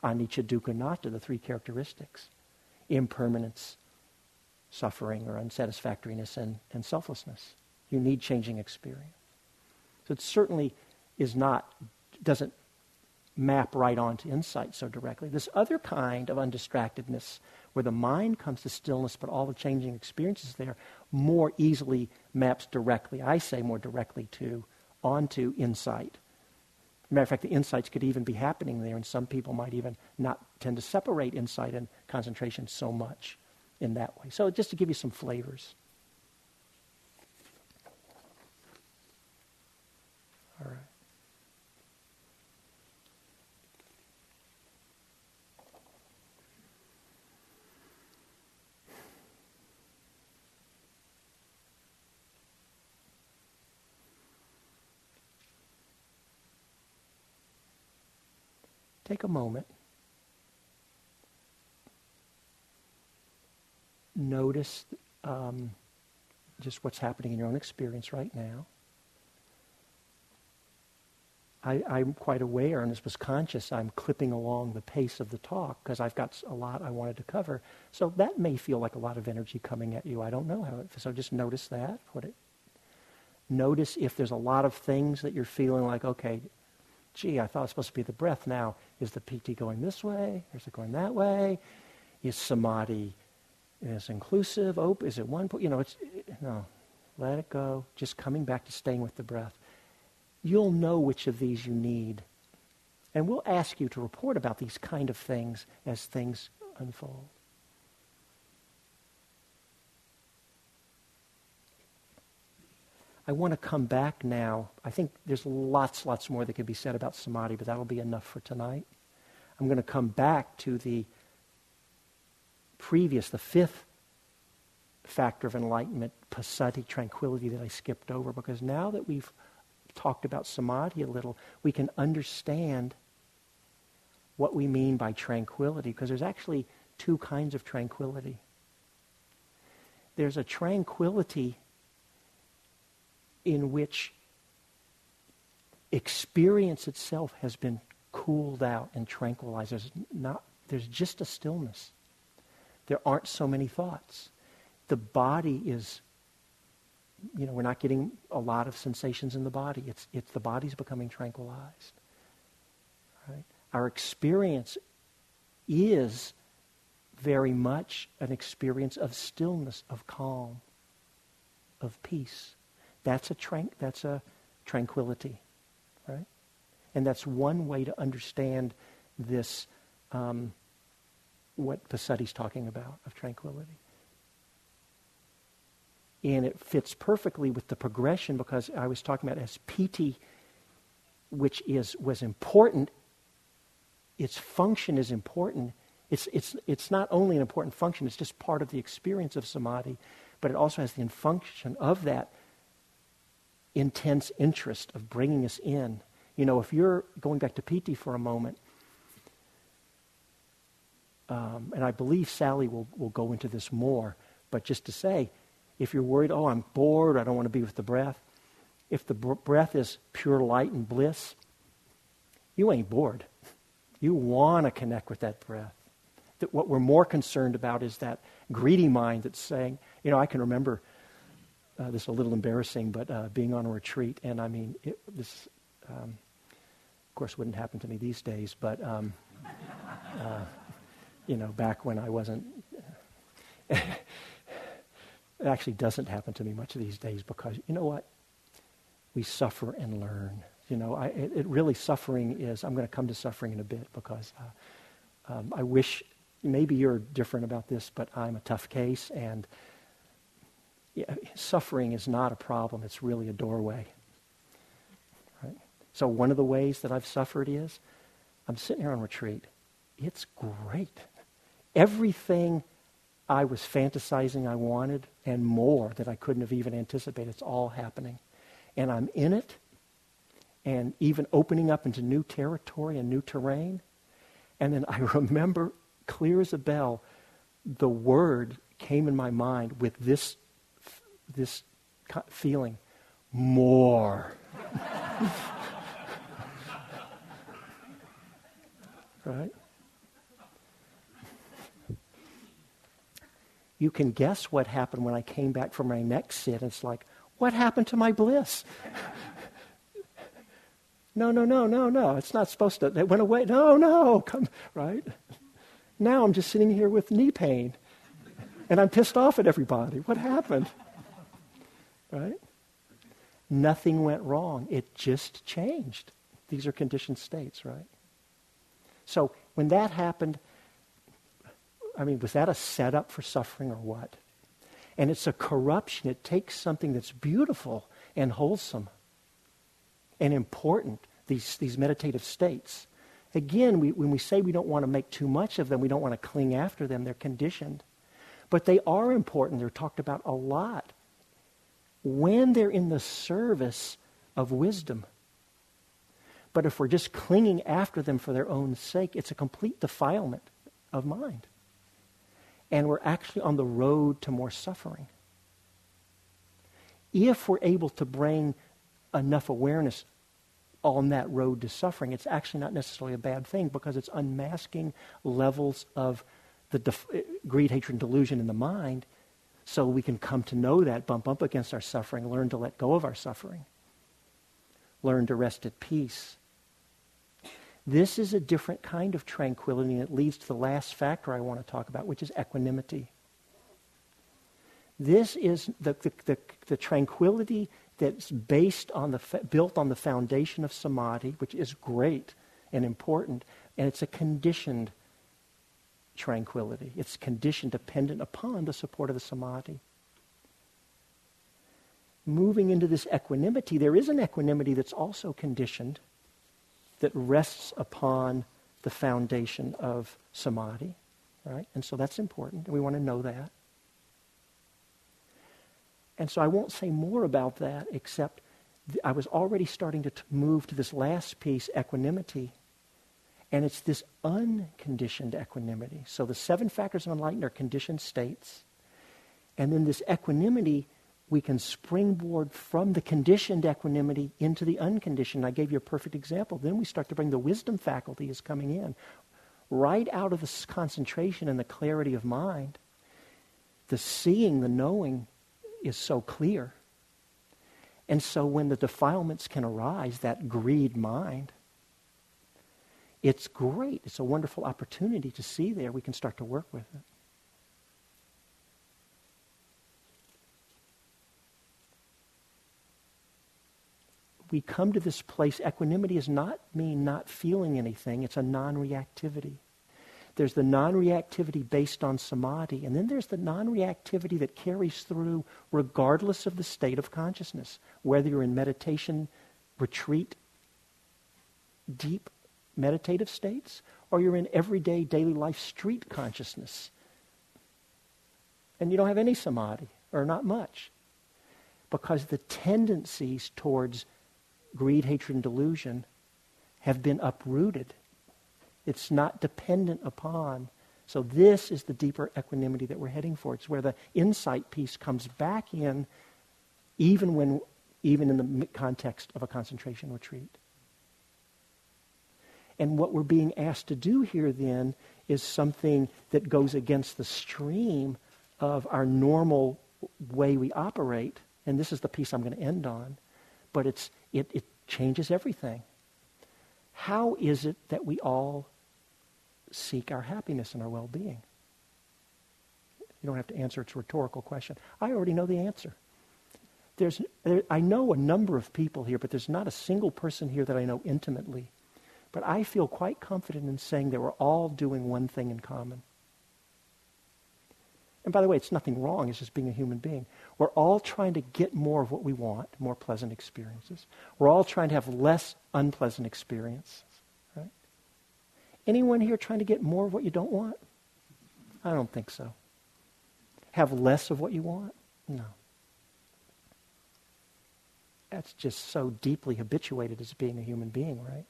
Anicca, dukkha, anatta, the three characteristics impermanence, suffering or unsatisfactoriness, and, and selflessness. You need changing experience. So it certainly is not, doesn't map right onto insight so directly. This other kind of undistractedness, where the mind comes to stillness, but all the changing experiences there, more easily maps directly, I say more directly to, onto insight. Matter of fact, the insights could even be happening there, and some people might even not tend to separate insight and concentration so much in that way. So, just to give you some flavors. All right. Take a moment. Notice um, just what's happening in your own experience right now. I, am quite aware, and this was conscious, I'm clipping along the pace of the talk because I've got a lot I wanted to cover. So that may feel like a lot of energy coming at you. I don't know how it So just notice that. It, notice if there's a lot of things that you're feeling like, okay, gee, I thought it was supposed to be the breath. Now, is the piti going this way? Is it going that way? Is samadhi is inclusive? Oh, Is it one? You know, it's no. Let it go. Just coming back to staying with the breath. You'll know which of these you need. And we'll ask you to report about these kind of things as things unfold. I want to come back now. I think there's lots, lots more that could be said about samadhi, but that'll be enough for tonight. I'm going to come back to the previous, the fifth factor of enlightenment, passaddhi, tranquility, that I skipped over, because now that we've talked about samadhi a little, we can understand what we mean by tranquility, because there's actually two kinds of tranquility. There's a tranquility in which experience itself has been cooled out and tranquilized. There's, not, there's just a stillness. There aren't so many thoughts. The body is, you know, we're not getting a lot of sensations in the body. It's, it's the body's becoming tranquilized. Right? Our experience is very much an experience of stillness, of calm, of peace. That's a, tran- that's a tranquility, right? And that's one way to understand this, um, what passaddhi's talking about, of tranquility. And it fits perfectly with the progression because I was talking about as piti, which is, was important, its function is important. It's, it's, it's not only an important function, it's just part of the experience of samadhi, but it also has the function of that intense interest of bringing us in. You know, if you're going back to piti for a moment, um, and I believe Sally will, will go into this more, but just to say, if you're worried, oh, I'm bored, I don't want to be with the breath, if the breath is pure light and bliss, you ain't bored. You want to connect with that breath. That what we're more concerned about is that greedy mind that's saying, you know, I can remember uh, this is a little embarrassing, but uh, being on a retreat, and I mean, it, this, um, of course, wouldn't happen to me these days, but, um, uh, you know, back when I wasn't, (laughs) it actually doesn't happen to me much these days because, you know what? We suffer and learn. You know, I, it, it really, suffering is, I'm going to come to suffering in a bit because uh, um, I wish, maybe you're different about this, but I'm a tough case, and yeah, suffering is not a problem, it's really a doorway. Right? So, one of the ways that I've suffered is I'm sitting here on retreat. It's great. Everything I was fantasizing I wanted and more that I couldn't have even anticipated, it's all happening. And I'm in it and even opening up into new territory and new terrain. And then I (laughs) remember clear as a bell, the word came in my mind with this, this feeling more. (laughs) right? You can guess what happened when I came back from my next sit. It's like, what happened to my bliss? (laughs) no, no, no, no, no. It's not supposed to. It went away. No, no. Come, right? Now I'm just sitting here with knee pain. And I'm pissed off at everybody. What happened? Right? Nothing went wrong. It just changed. These are conditioned states, right? So when that happened, I mean, was that a setup for suffering or what? And it's a corruption. It takes something that's beautiful and wholesome and important, these, these meditative states, Again, we, when we say we don't want to make too much of them, we don't want to cling after them, they're conditioned. But they are important. They're talked about a lot when they're in the service of wisdom. But if we're just clinging after them for their own sake, it's a complete defilement of mind. And we're actually on the road to more suffering. If we're able to bring enough awareness on that road to suffering, it's actually not necessarily a bad thing because it's unmasking levels of the def- greed, hatred, and delusion in the mind so we can come to know that, bump up against our suffering, learn to let go of our suffering, learn to rest at peace. This is a different kind of tranquility, and it leads to the last factor I want to talk about, which is equanimity. This is the, the, the, the tranquility that's based on the built on the foundation of samadhi, which is great and important, and it's a conditioned tranquility. It's conditioned dependent upon the support of the samadhi. Moving into this equanimity, there is an equanimity that's also conditioned that rests upon the foundation of samadhi, right? And so that's important. We want to know that. And so I won't say more about that except th- I was already starting to t- move to this last piece, equanimity. And it's this unconditioned equanimity. So the seven factors of enlightenment are conditioned states. And then this equanimity, we can springboard from the conditioned equanimity into the unconditioned. I gave you a perfect example. Then we start to bring the wisdom faculty is coming in. Right out of the concentration and the clarity of mind, the seeing, the knowing is so clear. And so when the defilements can arise, that greed mind, it's great. It's a wonderful opportunity to see there. We can start to work with it. We come to this place. Equanimity does not mean not feeling anything. It's a non-reactivity. There's the non reactivity based on samadhi, and then there's the non reactivity that carries through regardless of the state of consciousness, whether you're in meditation, retreat, deep meditative states, or you're in everyday daily life street consciousness. And you don't have any samadhi, or not much. Because the tendencies towards greed, hatred, and delusion have been uprooted it's not dependent upon. So this is the deeper equanimity that we're heading for. It's where the insight piece comes back in, even when, even in the context of a concentration retreat. And what we're being asked to do here then is something that goes against the stream of our normal way we operate. And this is the piece I'm going to end on. But it's, it, it changes everything. How is it that we all seek our happiness and our well being? You don't have to answer. It's a rhetorical question. I already know the answer. There's, there, I know a number of people here, but there's not a single person here that I know intimately. But I feel quite confident in saying that we're all doing one thing in common. And by the way, it's nothing wrong, it's just being a human being. We're all trying to get more of what we want, more pleasant experiences. We're all trying to have less unpleasant experiences, right? Anyone here trying to get more of what you don't want? I don't think so. Have less of what you want? No. That's just so deeply habituated as being a human being, right?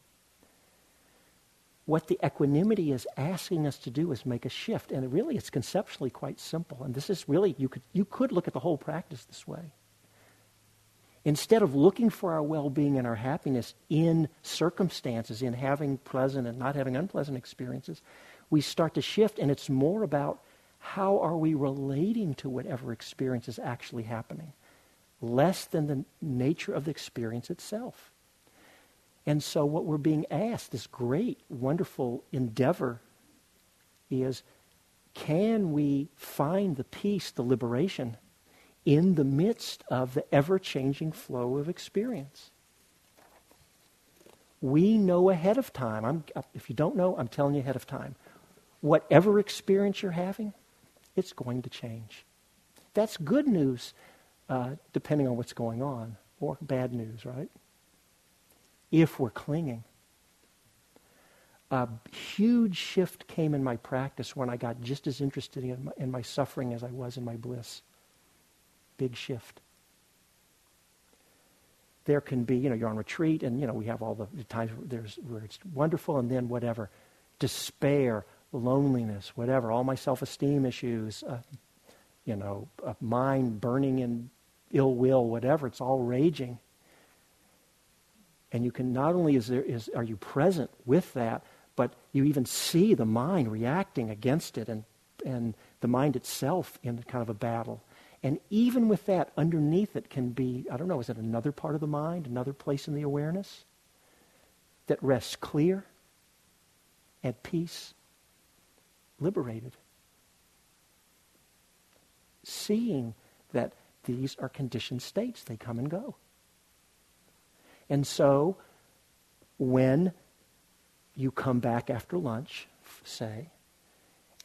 What the equanimity is asking us to do is make a shift. And really, it's conceptually quite simple. And this is really, you could, you could look at the whole practice this way. Instead of looking for our well being and our happiness in circumstances, in having pleasant and not having unpleasant experiences, we start to shift, and it's more about how are we relating to whatever experience is actually happening, less than the nature of the experience itself. And so, what we're being asked, this great, wonderful endeavor, is can we find the peace, the liberation, in the midst of the ever changing flow of experience? We know ahead of time. I'm, if you don't know, I'm telling you ahead of time. Whatever experience you're having, it's going to change. That's good news, uh, depending on what's going on, or bad news, right? If we're clinging. A huge shift came in my practice when I got just as interested in my, in my suffering as I was in my bliss. Big shift. There can be, you know, you're on retreat, and you know we have all the, the times where, there's, where it's wonderful, and then whatever, despair, loneliness, whatever, all my self-esteem issues, uh, you know, a mind burning in ill will, whatever, it's all raging. And you can not only is there is are you present with that, but you even see the mind reacting against it and and the mind itself in kind of a battle. And even with that, underneath it can be, I don't know, is it another part of the mind, another place in the awareness that rests clear, at peace, liberated. Seeing that these are conditioned states, they come and go. And so when you come back after lunch, say,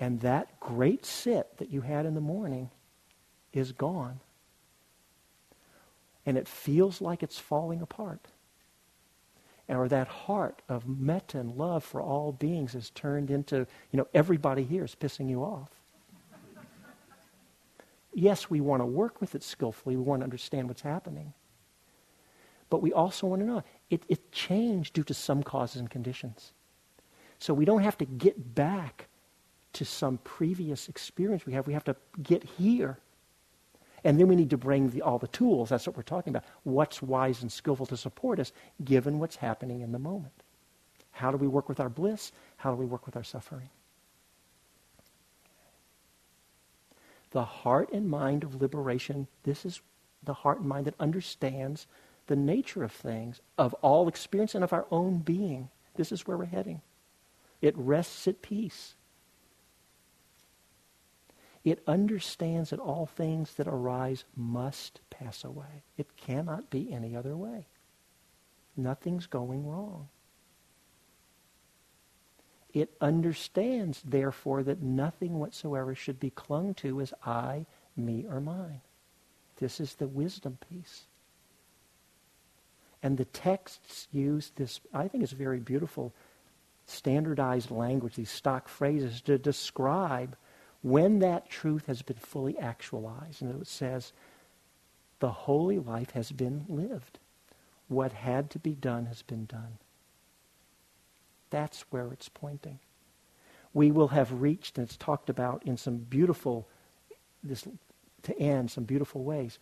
and that great sit that you had in the morning is gone, and it feels like it's falling apart, or that heart of metta and love for all beings is turned into, you know, everybody here is pissing you off. yes, we want to work with it skillfully. We want to understand what's happening. But we also want to know it, it changed due to some causes and conditions. So we don't have to get back to some previous experience we have. We have to get here. And then we need to bring the, all the tools. That's what we're talking about. What's wise and skillful to support us given what's happening in the moment? How do we work with our bliss? How do we work with our suffering? The heart and mind of liberation, this is the heart and mind that understands the nature of things, of all experience, and of our own being. This is where we're heading. It rests at peace. It understands that all things that arise must pass away. It cannot be any other way. Nothing's going wrong. It understands, therefore, that nothing whatsoever should be clung to as I, me, or mine. This is the wisdom piece. And the texts use this, I think it's very beautiful, standardized language, these stock phrases to describe when that truth has been fully actualized. And it says, the holy life has been lived. What had to be done has been done. That's where it's pointing. We will have reached, and it's talked about in some beautiful, this to end, some beautiful ways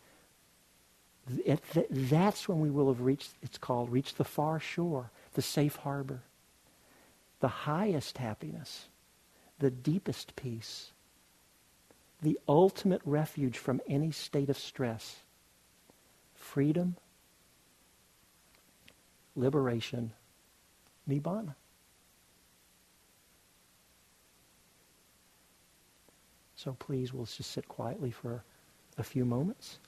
it, th- that's when we will have reached, it's called, reached the far shore, the safe harbor, the highest happiness, the deepest peace, the ultimate refuge from any state of stress, freedom, liberation, nibbana. So please, we'll just sit quietly for a few moments.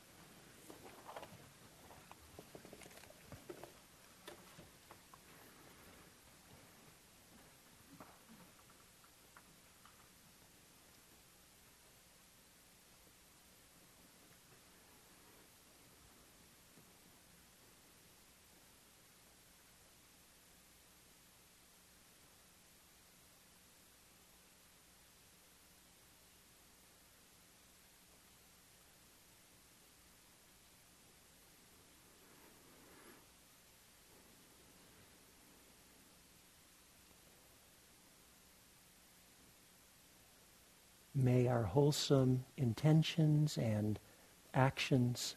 May our wholesome intentions and actions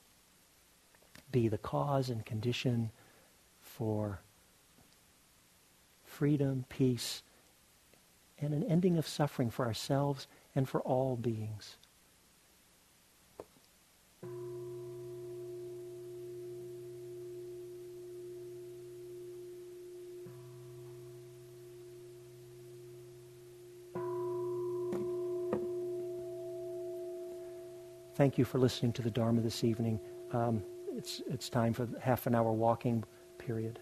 be the cause and condition for freedom, peace, and an ending of suffering for ourselves and for all beings. Thank you for listening to the Dharma this evening. Um, it's, it's time for half an hour walking period.